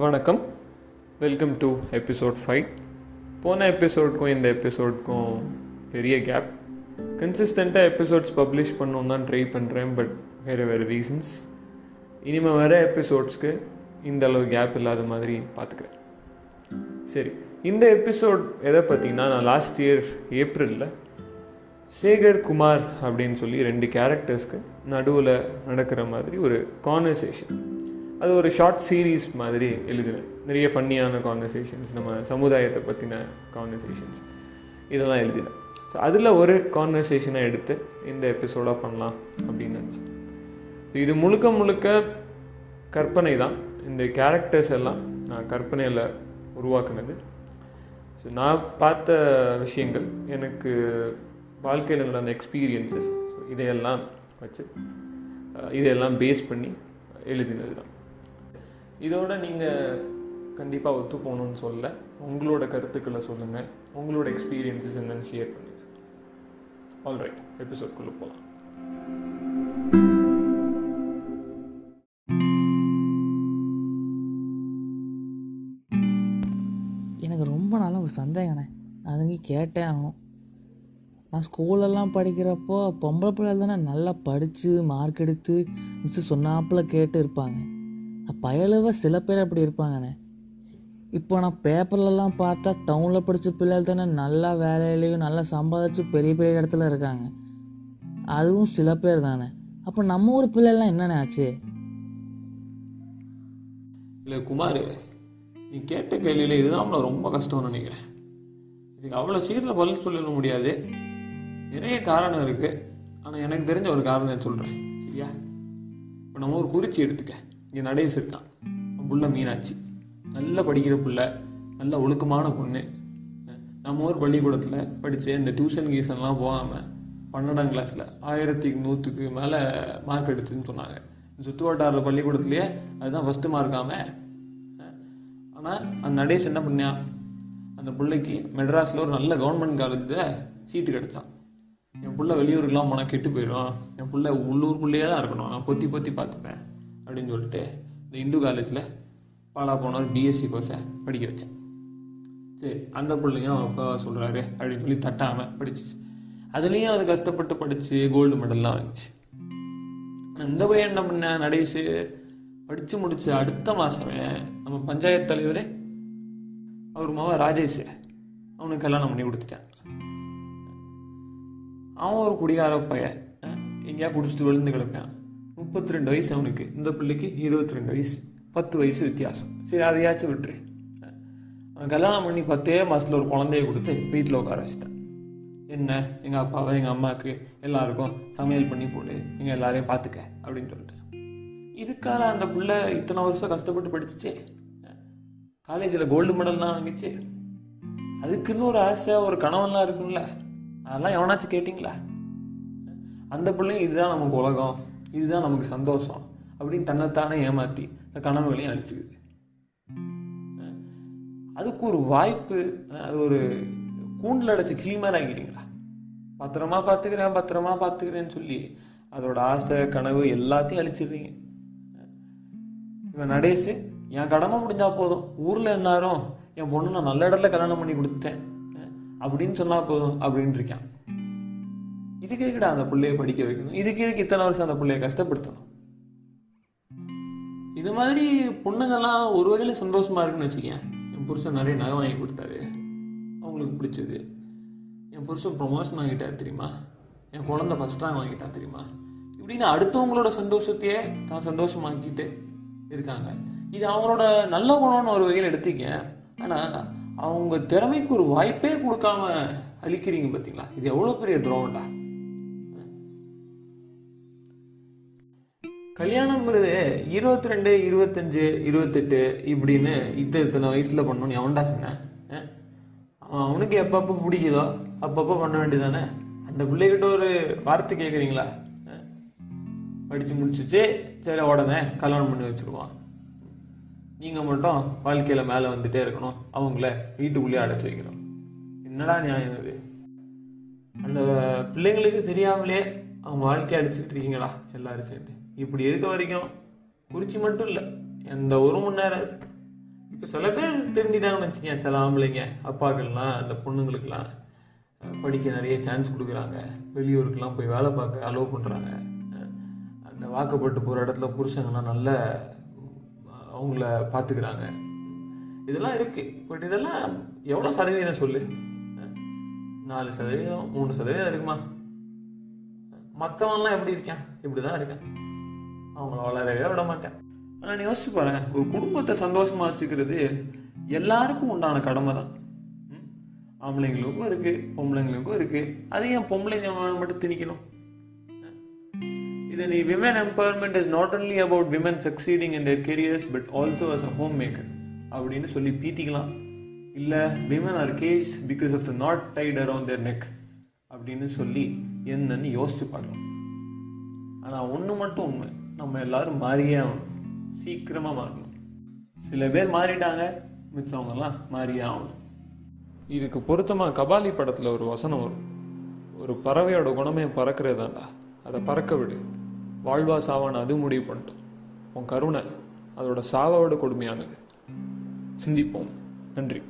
வணக்கம். Welcome to episode five போன எபிசோட்க்கும் இந்த எபிசோட்க்கும் பெரிய கேப் கன்சிஸ்டண்ட்டாக எபிசோட்ஸ் பப்ளிஷ் பண்ணணும் தான் ட்ரை பண்ணுறேன் பட் வேறு வேறு ரீசன்ஸ் இனிமேல் வர எபிசோட்ஸ்க்கு இந்த அளவு கேப் இல்லாத மாதிரி பார்த்துக்கிறேன் சரி இந்த எபிசோட் எதை பார்த்தீங்கன்னா நான் லாஸ்ட் இயர் ஏப்ரலில் சேகர் குமார் அப்படின்னு சொல்லி ரெண்டு கேரக்டர்ஸ்க்கு நடுவில் நடக்கிற மாதிரி ஒரு கான்வர்சேஷன் அது ஒரு ஷார்ட் சீரீஸ் மாதிரி எழுதினேன் நிறைய ஃபன்னியான கான்வர்சேஷன்ஸ் நம்ம சமுதாயத்தை பற்றின கான்வர்சேஷன்ஸ் இதெல்லாம் எழுதினேன் ஸோ அதில் ஒரு கான்வர்சேஷனை எடுத்து இந்த எபிசோடாக பண்ணலாம் அப்படின்னு நினச்சேன். ஸோ இது முழுக்க முழுக்க கற்பனை தான். இந்த கேரக்டர்ஸ் எல்லாம் நான் கற்பனையில் உருவாக்குனது. ஸோ நான் பார்த்த விஷயங்கள் எனக்கு வாழ்க்கையில் நடந்த எக்ஸ்பீரியன்சஸ் ஸோ இதையெல்லாம் வச்சு இதையெல்லாம் பேஸ் பண்ணி எழுதினது தான் இதோட நீங்கள் கண்டிப்பாக ஒத்து போகணும்னு சொல்ல உங்களோட கருத்துக்களை சொல்லுங்கள் உங்களோட எக்ஸ்பீரியன்ஸஸ் என்னன்னு ஷேர் பண்ணுங்கள் ஆல்ரைட் எபிசோட்குள்ளே போகலாம் எனக்கு ரொம்ப நாளாக ஒரு சந்தேகண்ணே அது கேட்டேன். கேட்டே நான் ஸ்கூலெல்லாம் படிக்கிறப்போ பொம்பளை பிள்ளைகள் தானே நல்லா படித்து மார்க் எடுத்து மிஸ்ஸு சொன்னாப்பில் கேட்டு இருப்பாங்க. பயலுவ சில பேர் அப்படி இருப்பாங்கண்ணே. இப்போ நான் பேப்பர்லலாம் பார்த்தா டவுனில் படித்த பிள்ளைகள் தானே நல்லா வேலையிலையும் நல்லா சம்பாதிச்சு பெரிய பெரிய இடத்துல இருக்காங்க. அதுவும் சில பேர் தானே. அப்போ நம்ம ஊர் பிள்ளைலாம் என்னண்ணே ஆச்சு? இல்லை குமார் நீ கேட்ட கேள்வியில் இதுதான் அவனை ரொம்ப கஷ்டம்னு நினைக்கிறேன். இதுக்கு அவ்வளோ சீக்கிரம் பதில் சொல்லிட முடியாது. நிறைய காரணம் இருக்குது ஆனால் எனக்கு தெரிஞ்ச ஒரு காரணம் சொல்கிறேன் சரியா? இப்போ நம்ம ஒரு குறிச்சி எடுத்துக்க. இங்கே நடேஸ் இருக்கான் புள்ள மீனாட்சி. நல்லா படிக்கிற புள்ள நல்ல ஒழுக்கமான பொண்ணு. நம்ம ஊர் பள்ளிக்கூடத்தில் படித்து இந்த டியூஷன் கீசன்லாம் போகாமல் பன்னெண்டாம் கிளாஸில் ஆயிரத்தி நூற்றுக்கு மேலே மார்க் எடுத்துன்னு சொன்னாங்க. சுற்று வட்டார பள்ளிக்கூடத்துலேயே அதுதான் ஃபஸ்ட்டு மார்க்காம ஆனால் அந்த நடேஷ் என்ன பண்ணியா? அந்த பிள்ளைக்கு மெட்ராஸில் ஒரு நல்ல கவர்மெண்ட் காலேஜில் சீட்டு கிடைச்சான். என் பிள்ளை வெளியூருக்குலாம் போனால் கெட்டு போயிடும் என் பிள்ளை உள்ளூருக்குள்ளேயே தான் இருக்கணும். நான் பொத்தி பொத்தி பார்த்துப்பேன். அப்படின்னு சொல்லிட்டு இந்த இந்து காலேஜில் பாலா போனவர் பிஎஸ்சி கோர்ஸை படிக்க வச்சேன். சரி அந்த பிள்ளையும் அப்பா சொல்கிறாரு அப்படின்னு சொல்லி தட்டாமல் படிச்சிச்சு. அதுலேயும் அது கஷ்டப்பட்டு படித்து கோல்டு மெடல்லாம் வந்துச்சு ஆனால் இந்த பையன் என்ன பண்ண நடேஷ் படித்து முடிச்ச அடுத்த மாதமே நம்ம பஞ்சாயத்து தலைவர் அவர் மாவன் ராஜேஷ். அவனுக்கு கல்யாணம் பண்ணி கொடுத்துட்டான். அவன் ஒரு குடிகார பையன். எங்கேயா குடிச்சிட்டு விழுந்து கிடப்பான். முப்பத்தி ரெண்டு வயசு அவனுக்கு. இந்த பிள்ளைக்கு இருபத்தி ரெண்டு வயசு. பத்து வயசு வித்தியாசம். சரி அதையாச்சும் விட்டுரு. அவன் கல்யாணம் பண்ணி பத்தே மாதத்தில் ஒரு குழந்தைய கொடுத்து வீட்டில் உட்கார வச்சிட்டான். என்ன? எங்கள் அப்பாவை எங்கள் அம்மாவுக்கு எல்லாருக்கும் சமையல் பண்ணி போடு. எங்கள் எல்லாரையும் பார்த்துக்க அப்படின்னு சொல்லிட்டு. இதுக்காக அந்த பிள்ளை இத்தனை வருஷம் கஷ்டப்பட்டு படிச்சிச்சே. காலேஜில் கோல்டு மெடல்லாம் வாங்கிச்சு. அதுக்குன்னு ஒரு ஆசை ஒரு கனவெல்லாம் இருக்கும்ல. அதெல்லாம் எவனாச்சும் கேட்டிங்களா? அந்த பிள்ளைங்க இதுதான் நமக்கு உலகம். இதுதான் நமக்கு சந்தோஷம். அப்படின்னு தன்னைத்தானே ஏமாற்றி இந்த கனவுகளையும் அழிச்சுக்குது. அதுக்கு ஒரு வாய்ப்பு அது ஒரு கூண்டில் அடைச்ச கிளி ஆகிட்டீங்களா? பத்திரமா பார்த்துக்கிறேன் பத்திரமா பார்த்துக்கிறேன்னு சொல்லி அதோட ஆசை கனவு எல்லாத்தையும் அழிச்சிடுறீங்க. இவன் நடேஷ் என் கடமை முடிஞ்சால் போதும். ஊரில் எல்லாரும் என் பொண்ணு நான் நல்ல இடத்துல கல்யாணம் பண்ணி கொடுத்தேன் அப்படின்னு சொன்னால் போதும் அப்படின்ட்டு இருக்கான். இதுக்கு எதுக்குடா அந்த பிள்ளைய படிக்க வைக்கணும்? இதுக்கு இதுக்கு இத்தனை வருஷம் அந்த பிள்ளைய கஷ்டப்படுத்தணும்? இது மாதிரி பொண்ணுங்கெல்லாம் ஒரு வகையில சந்தோஷமா இருக்குன்னு வச்சுக்கேன். என் புருஷன் நிறைய நகை வாங்கி கொடுத்தாரு. அவங்களுக்கு பிடிச்சது. என் புருஷன் ப்ரொமோஷன் வாங்கிட்டாரு தெரியுமா? என் குழந்தை ஃபஸ்ட் ரேங்க் வாங்கிட்டா தெரியுமா? இப்படின்னு அடுத்தவங்களோட சந்தோஷத்தையே தான் சந்தோஷமாக்கிட்டு இருக்காங்க. இது அவங்களோட நல்ல குணம்னு ஒரு வகையில் எடுத்தீங்க. ஆனால் அவங்க திறமைக்கு ஒரு வாய்ப்பே கொடுக்காம அழிக்கிறீங்க பார்த்தீங்களா இது எவ்வளோ பெரிய துரோகம்டா. கல்யாணம்ங்கிறது இருபத்தி ரெண்டு இருபத்தஞ்சு இருபத்தெட்டு இப்படின்னு இத்தனை இத்தனை வயசில் பண்ணணும்னு எவன்டா சொன்னேன் அவன் அவனுக்கு எப்பப்போ பிடிக்குதோ அப்பப்போ பண்ண வேண்டியதானே அந்த பிள்ளைகிட்ட ஒரு வார்த்தை கேட்குறீங்களா படித்து முடிச்சிச்சு சரி உடனே கல்யாணம் பண்ணி வச்சுருவான். நீங்கள் மட்டும் வாழ்க்கையில் மேலே வந்துட்டே இருக்கணும். அவங்கள வீட்டுக்குள்ளேயே அடைச்சி வைக்கணும். என்னடா நியாயம் இது? அந்த பிள்ளைங்களுக்கு தெரியாமலே அவங்க வாழ்க்கையை அடிச்சுக்கிட்டு இருக்கீங்களா? எல்லாரும் சேர்ந்து. இப்படி இருக்க வரைக்கும் குறிச்சி மட்டும் இல்லை எந்த ஒரு முன்னேறாது. இப்போ சில பேர் தெரிஞ்சுட்டாங்கன்னு வச்சுக்கேன் சில ஆம்பளைங்க அப்பாக்கள்லாம் அந்த பொண்ணுங்களுக்கெல்லாம் படிக்க நிறைய சான்ஸ் கொடுக்குறாங்க. வெளியூருக்கெல்லாம் போய் வேலை பார்க்க அலோவ் பண்ணுறாங்க அந்த வாக்கப்பட்டு போகிற இடத்துல புருஷங்கள்லாம் நல்ல அவங்கள பார்த்துக்கிறாங்க. இதெல்லாம் இருக்குது பட் இதெல்லாம் எவ்வளோ சதவீதம் சொல்லு. நாலு சதவீதம் மூணு சதவீதம் இருக்குமா? மற்றவன்லாம் எப்படி இருக்கான்? இப்படி தான் இருக்கான். அவங்கள வளரவே விட மாட்டேன் ஆனால் நீ யோசிச்சு பாருங்க ஒரு குடும்பத்தை சந்தோஷமாக வச்சுக்கிறது எல்லாருக்கும் உண்டான கடமை தான் ஆம்பளைங்களுக்கும் இருக்குது பொம்பளைங்களுக்கும் இருக்குது அது ஏன் பொம்பளைங்க மட்டும் திணிக்கணும்? இது நீ women empowerment is not only about women succeeding in their careers but also as a home maker அப்படின்னு சொல்லி பீத்திக்கலாம். இல்லை women are caged because of the knot tied around their neck அப்படின்னு சொல்லி என்னன்னு யோசிச்சு பார்க்கலாம். ஆனால் ஒன்று மட்டும் உண்மை. நம்ம எல்லாரும் மாறியே ஆகணும். சீக்கிரமாக மாறணும். சில பேர் மாறிட்டாங்க மிச்சவங்கெல்லாம் மாறியே ஆகணும். இதுக்கு பொருத்தமாக கபாலி படத்தில் ஒரு வசனம் வரும். ஒரு பறவையோட குணமே பறக்கிறதாண்டா அதை பறக்க விடு. வாழ்வா சாவான்னு அது முடிவு பண்ணிட்டோம். உன் கருணை அதோட சாவோட கொடுமையானது. சிந்திப்போம். நன்றி.